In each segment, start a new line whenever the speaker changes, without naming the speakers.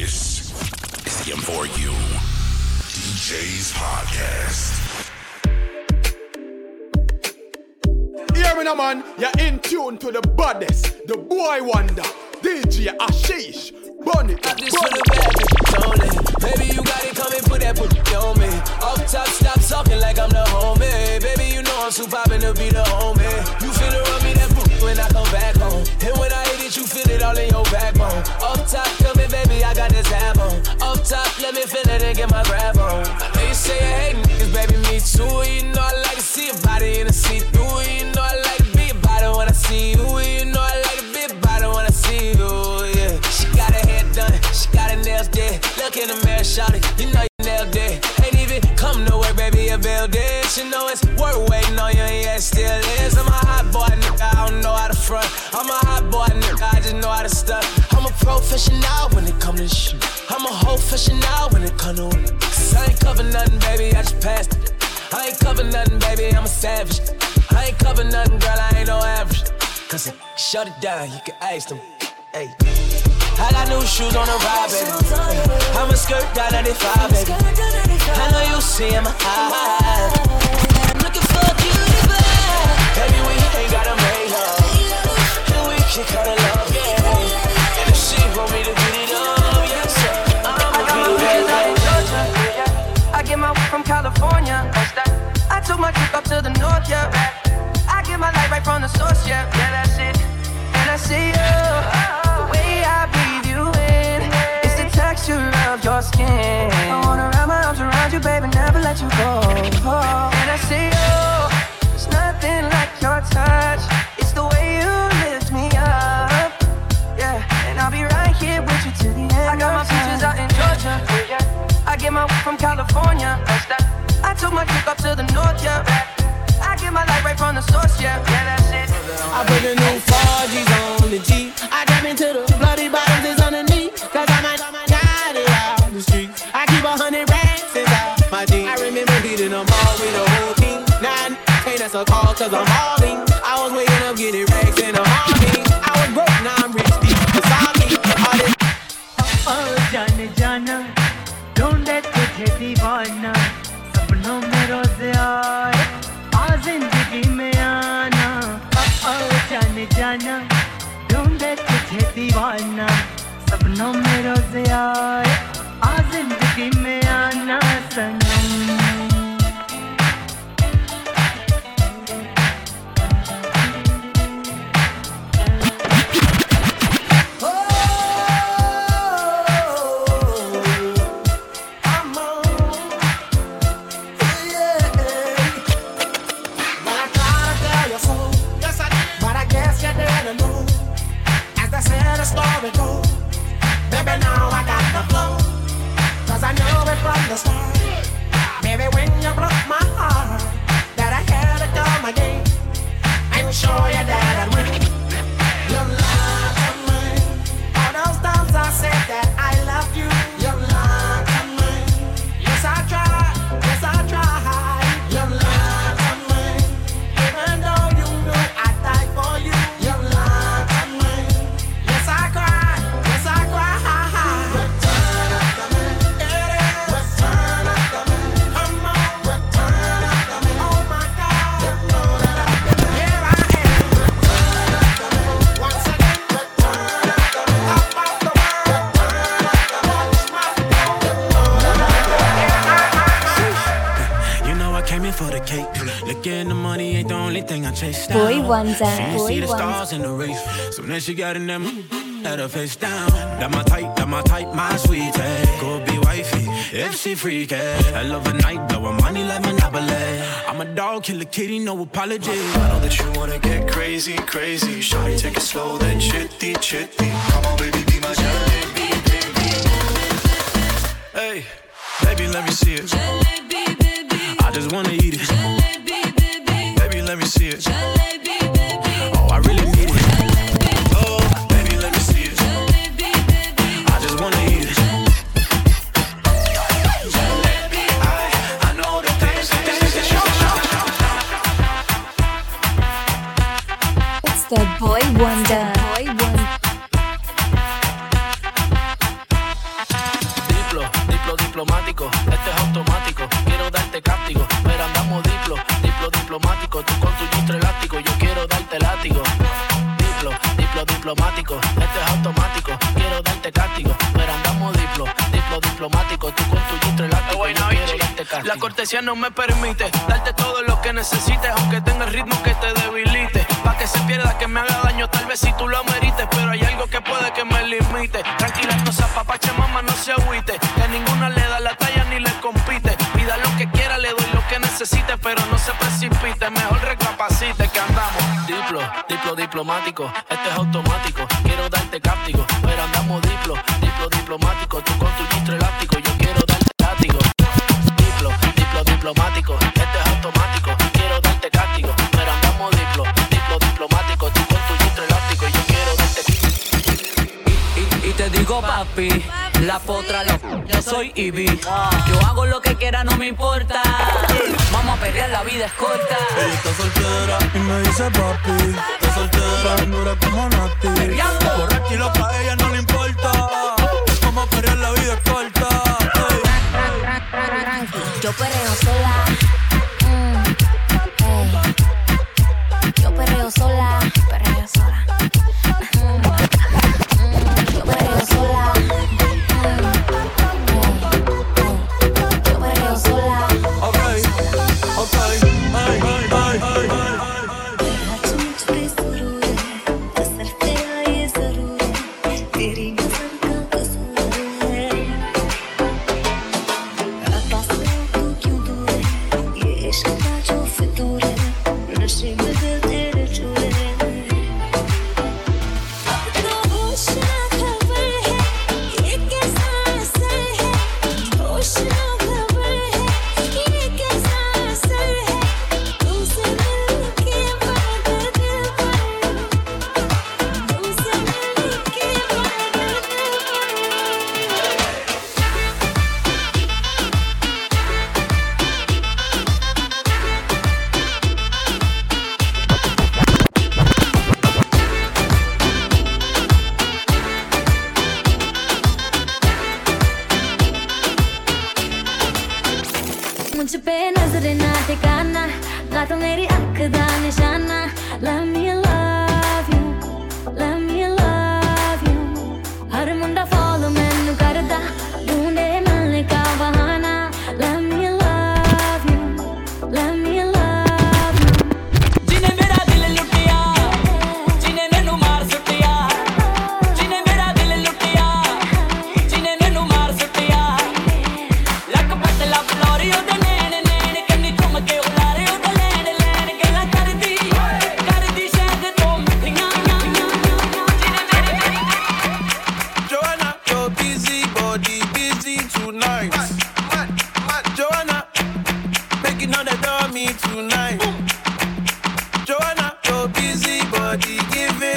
This is the M4U DJs Podcast.
Hear me now, man. You're in tune to the baddest, the boy wonder, DJ Ashish. Bunny,
I just feel a bad bitch lonely. Baby, you got it coming, put that booty on me. Off top, stop talking like I'm the homie. Baby, you know I'm super poppin' to be the homie. You finna run me that booty when I come back home. And when I hit it, you feel it all in your backbone. Up top, tell me, baby, I got this have on. Up top, let me feel it and get my grab on. I know you say you hate niggas, baby, me too. You know I like to see a body in the seat through. You know I like to be about it when I see you. You know I like to be about it when I see you. Yeah, she got her hair done, she got her nails dead. Look in the mirror, shout you know baby, you know it's worth waiting on you, yeah, it still is. I'm a hot boy, nigga, I don't know how to front. I'm a hot boy, nigga, I just know how to stuff. I'm a professional when it come to shit. I'm a whole professional when it come to. Cause I ain't cover nothing, baby, I just passed it. I ain't cover nothing, baby, I'm a savage. I ain't cover nothing, girl, I ain't no average. Cause it, shut it down, you can ask them. Hey. I got new shoes on the ride, baby. I'm a skirt down 95, baby. I know you see I'm high. I'm looking for a cutie pie. Baby, we ain't gotta make love. And we can cut it love, yeah. And if she want me to get it up, yes, sir. I'ma
got
be
my
the
in. Georgia. I get my work from California. I took my trip up to the north, yeah. I get my light right from the source, yeah. Yeah, that's it. And I see you. Skin. I wanna wrap my arms around you, baby, never let you go. Oh, and I see you. Oh, There's nothing like your touch. It's the way you lift me up. Yeah, and I'll be right here with you till the end. I got my pictures out in Georgia. I get my weed from California. I took my trip up to the north, yeah. I get my light right from the source, yeah. Yeah, that's it.
I put the new 4G's on a call cause I'm balling. I was waking up getting racks in the morning. I was broke, now I'm rich deep. Wasabi, all this
ओ जाने जाना ढूंढे तुझे दीवाना सपनों में रोज आए आ जिंदगी में आना ओ ओ जाने जाना ढूंढे तुझे दीवाना सपनों में रोज आए आ जिंदगी में आना सनम
down.
Boy
She didn't see the stars in the race. So then she got in them, let her face down. That my type, that my type, my sweetie. Could be wifey if she freaky. I love a night, blowing money like Monopoly. I'm a dog, kill a kitty, no apology.
I know that you wanna get crazy, crazy. Shawty, take it slow, then chitty, chitty. Come on, baby, be my jalebi, baby. Hey, baby, let me see it.
I just wanna eat it.
Si anestesia no me permite darte todo lo que necesites, aunque tenga el ritmo que te debilite. Pa' que se pierda, que me haga daño, tal vez si tú lo amerites, pero hay algo que puede que me limite. Tranquila, no se apapache, mamá, no se agüite, que ninguna le da la talla ni le compite. Pida lo que quiera, le doy lo que necesite, pero no se precipite, mejor recapacite que andamos. Diplo, diplo diplomático, este es automático, quiero darte cáptico, pero andamos
La potra, la yo soy Ivy. Yo hago lo que quiera, no me importa. Vamos a pelear, la vida es corta.
Ella está soltera y me dice papi. Está soltera, dura como Nati. Borracha y loca, ella no le importa. Vamos a pelear, la vida es corta.
Yo perreo sola. Mm, hey. Yo perreo sola.
body giving.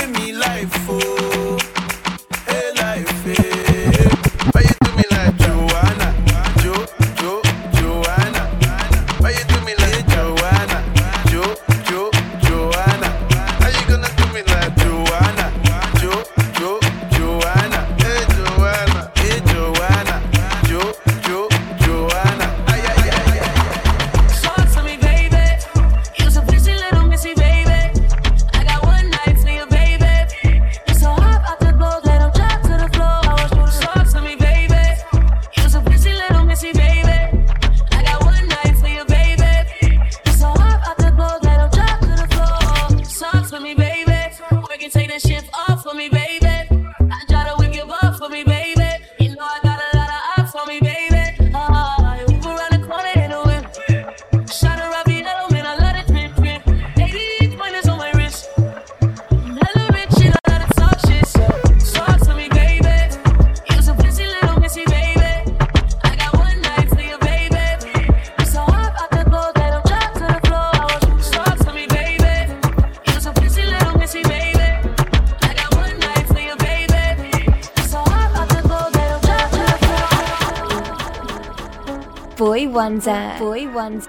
ones are.
Boy ones.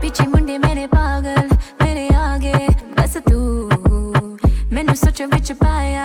पीछे मुंडे मेरे पागल मेरे आगे बस तू मैंने सोचो बिच पाया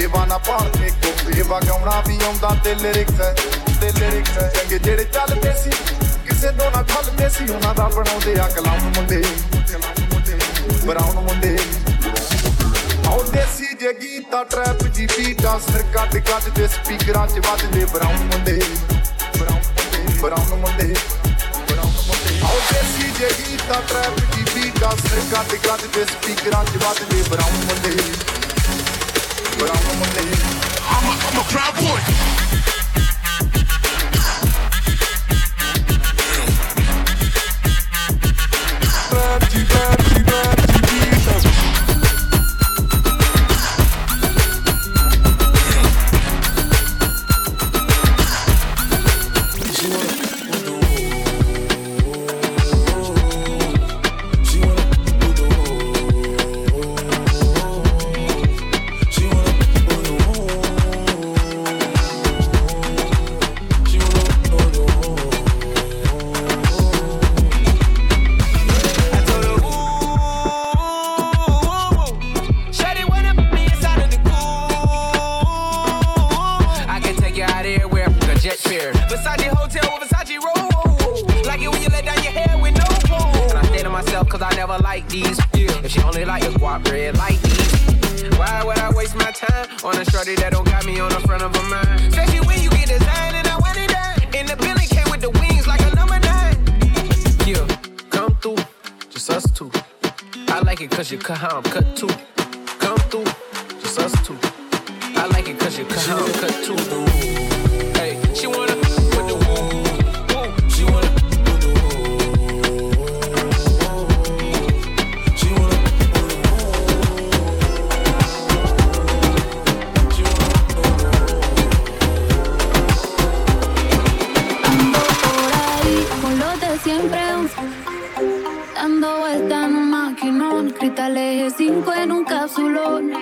뮤직 ਦੀ ਵੇਵਾ ਨਾ ਪਾਣ ਤੇ ਕੋ ਵੇਵਾ ਗਾਉਣਾ ਵੀ ਆਉਂਦਾ ਤੇ ਲਿਰਿਕਸ ਹੈ, ਤੇ ਲਿਰਿਕਸ ਹੈ। ਚੰਗੇ ਜਿਹੜੇ ਚੱਲਦੇ ਸੀ, ਕਿਸੇ ਤੋਂ ਨਾ ਖਲਦੇ ਸੀ, ਉਹਨਾਂ ਦਾ ਬਣਾਉਂਦੇ ਆ ਕਲਾਮ ਮੁੰਡੇ। ਬਰਾਉਨ ਮੁੰਡੇ। ਆਉ ਦੇਸੀ ਜੇ ਗੀਤਾ ਟਰੈਪ ਜੀ ਬੀਟਾਂ ਸਿਰ ਕੱਢ ਕੱਢ ਦੇ ਸਪੀਕਰਾਂ 'ਚ ਵੱਜਦੇ ਬਰਾਉਨ ਮੁੰਡੇ ਬਰਾਉਨ ਮੁੰਡੇ। ਬਰਾਉਨ ਮੁੰਡੇ। ਆਉ ਦੇਸੀ ਜੇ ਗੀਤਾ ਟਰੈਪ ਦੀ ਬੀਟਾਂ ਸਿਰ ਕੱਢ ਕੱਢ ਦੇ ਸਪੀਕਰਾਂ 'ਚ ਵੱਜਦੇ ਬਰਾਉਨ ਮੁੰਡੇ। but
I'm, I'm a proud boy.
If she only like a guap red like these. Why would I waste my time on a shorty that don't got me on the front of a mind? Especially when you get designed and I want it done. And the building came with the wings like a number nine. Yeah, come through, just us two. I like it cause you cut how I'm cut too. Come through, just us two. I like it cause you cut how I'm cut too.
5 en un capsulón.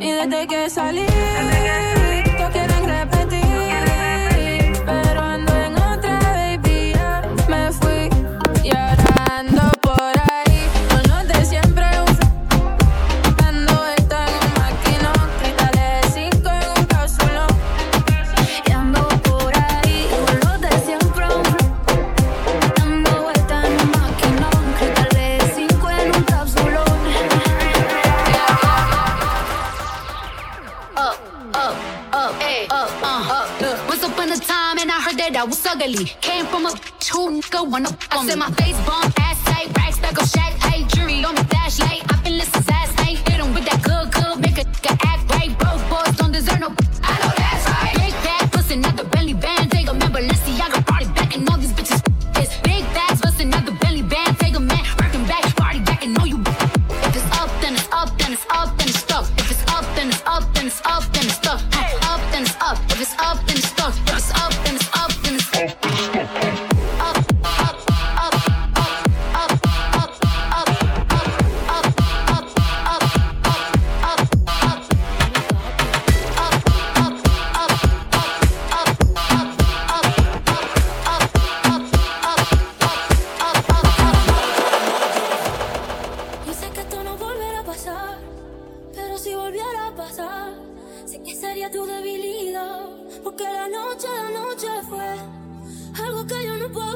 Y desde que salí, todos
and I was ugly. Came from a two go one up I said my face bomb, ass tight, racks stuck up shack,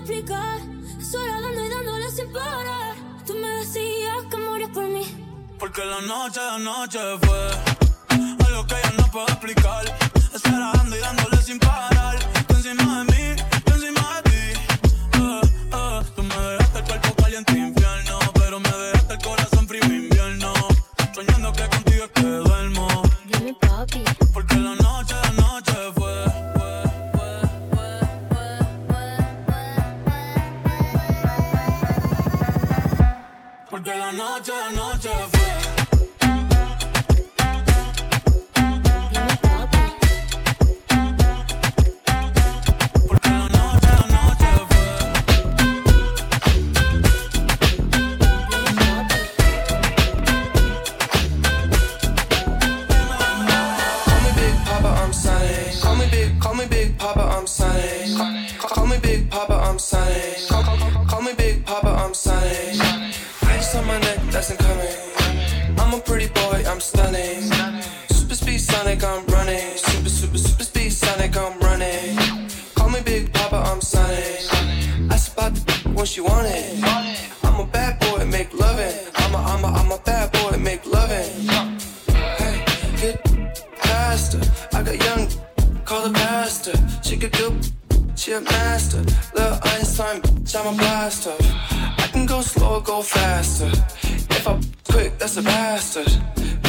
Sola dando y dándole sin parar. Tú me decías que morías por mí.
Porque la noche, la noche fue algo que yo no puedo explicar. Estar dando y dándole sin parar. Tú encima de mí, yo encima de ti. Eh, eh, Tú me dejaste el cuerpo caliente infierno,
speed I'm running. Call me Big Papa, I'm Sonny. I spot the when she want it. I'm a bad boy, make loving. I'm a, I'm a, I'm a bad boy, make loving. Hey, get faster. I got young, call the pastor. She could do, she a master. Little Einstein, bitch, I'm a blaster. I can go slow go faster. If I quick, that's a bastard.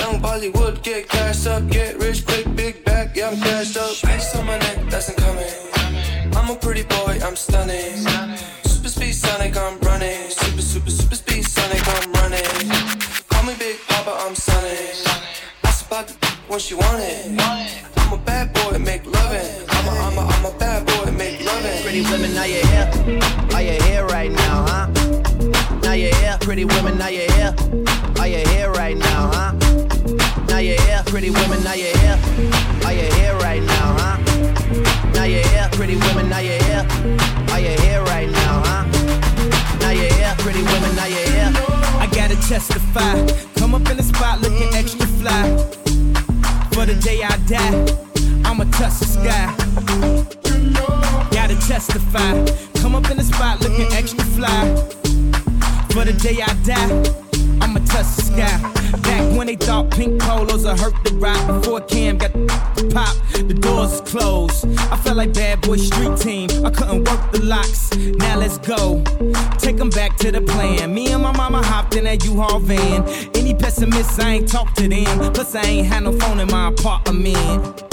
Young Bollywood, get cashed up, get rich quick, big back, yeah, I'm cashed
up. For the day I die, I'ma touch the sky. Gotta testify. Come up in the spot looking extra fly. For the day I die, touch the sky. Back when they thought pink polos would hurt the Roc. Before Cam got the pop, the doors closed. I felt like bad boy street team. I couldn't work the locks. Now let's go. Take 'em back to the plan. Me and my mama hopped in that U-Haul van. Any pessimists, I ain't talk to them. Plus, I ain't had no phone in my apartment.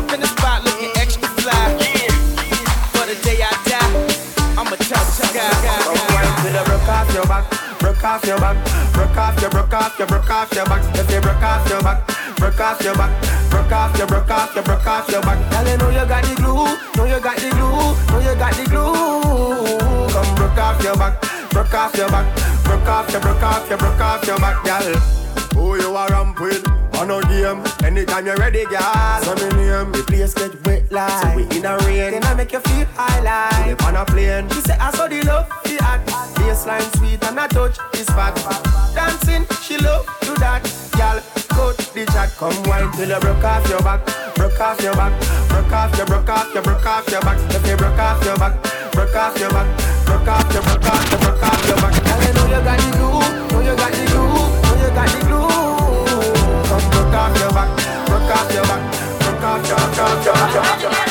Up in the spot looking extra fly. Yeah. For the day I die, I'ma touch the sky.
Broke off your back, broke off your back, broke off your, broke off your, broke off your back. If you broke off your back, broke off your back, broke off your, broke off your, broke off your back. Girl, you know you got the glue, know you got the glue, know you got the glue. Come broke off your back, broke off your back, broke off your, broke off your, broke off your back, girl.
Who you a ramp with?
on no game. Anytime you're ready, girl. So me name. The place get wet like. So we in a rain. Then I make you feel high like. Live on a plane. She say I saw the love, the act. Baseline sweet and I touch is fat. Dancing, she love to that. Girl, cut the chat, Come wine till you broke off your back. Broke off your back. Broke off your, broke off your, broke off your back. If you broke off your back. Broke off your back. Broke off your, broke off your, broke off your back. Girl, you know you got the glue. Know you got the glue. Know you got the glue broke off your back, broke off your back, broke off your, broke off your, broke off your.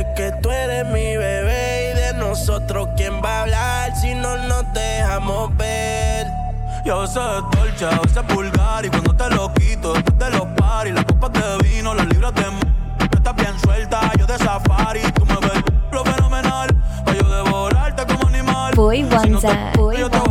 Es que
tú eres mi bebé y de nosotros quién va a hablar si no nos dejamos ver.
Yo sé dolce, a veces vulgar y cuando te lo quito después te lo pari, las copas de vino, las libras de m tú estás bien suelta, yo de safari, tú me ves lo fenomenal, pa yo devorarte como animal.
Boy
si no te, yo te voy a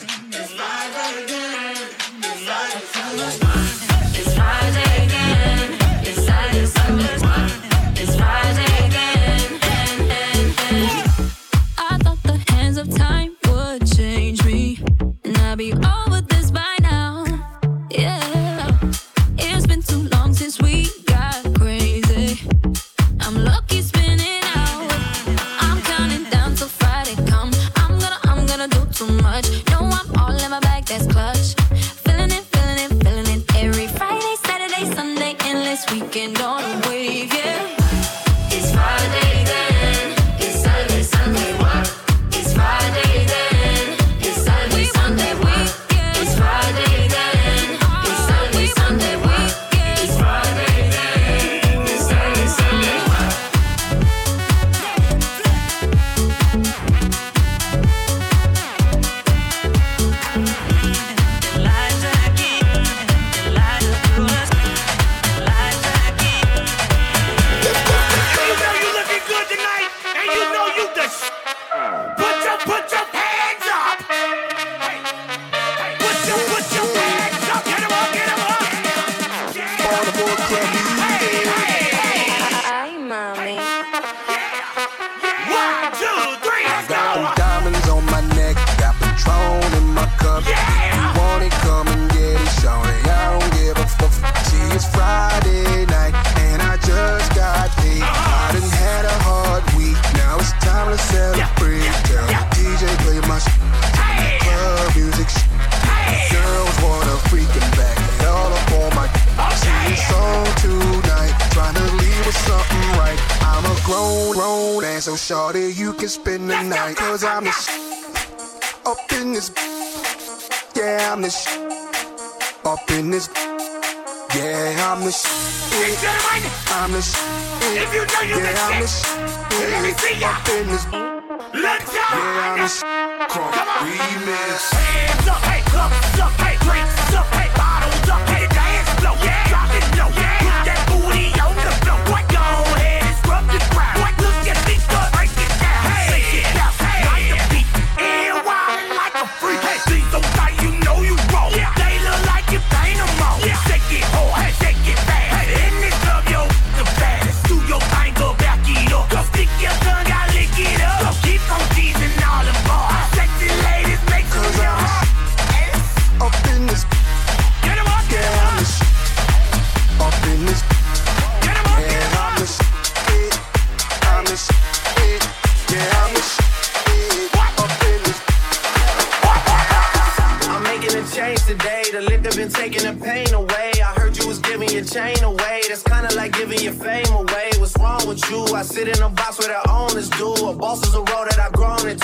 Yeah, I'm
the shit. I'm the shit.
If you know you're
yeah,
the shit, let me see ya. Let's go.
Yeah, I'm the Come on. Remix.
Hands up, hey, club, up, hey, drinks up, hey, bottles up, hey, dance flow. Yeah, drop it. Yeah,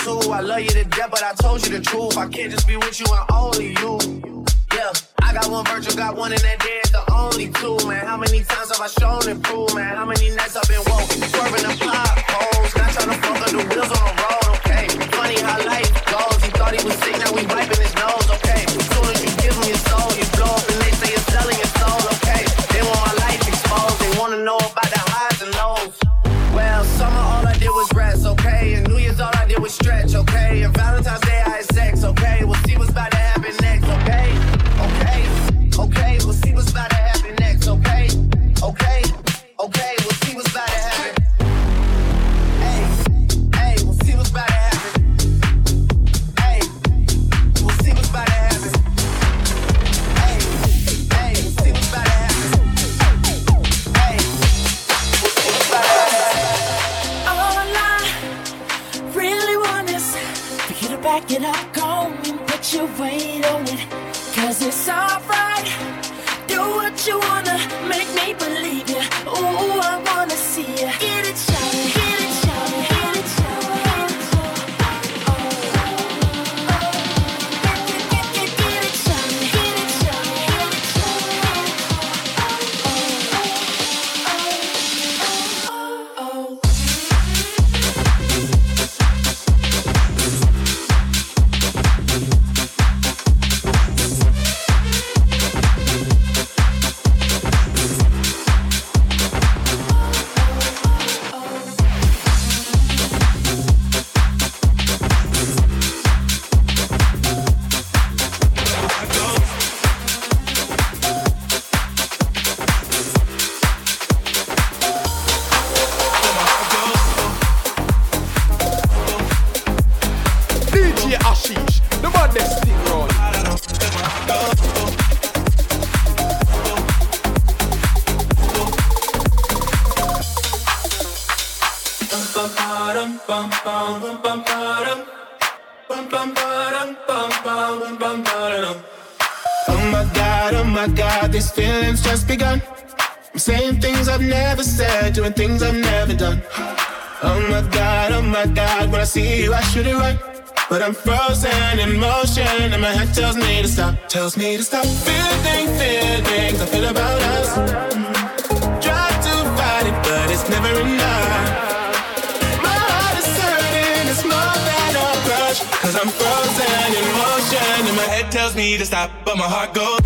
too. I love you to death, but I told you the truth. I can't just be with you and only you. Yeah, I got one virtual, got one in that day, the only two, man. How many times have I shown and proved, man? How many nights I've been woke, swerving the potholes, not trying to fuck up the wheels on the road, okay? Funny how life goes. He thought he was sick, now we wiping his nose, okay?
Oh my God, when I see you, I should it right. But I'm frozen in motion, and my head tells me to stop. Tells me to stop feeling things I feel about us. Try to fight it, but it's never enough. My heart is hurting, it's more than a crush. Cause I'm frozen in motion, and my head tells me to stop, but my heart goes.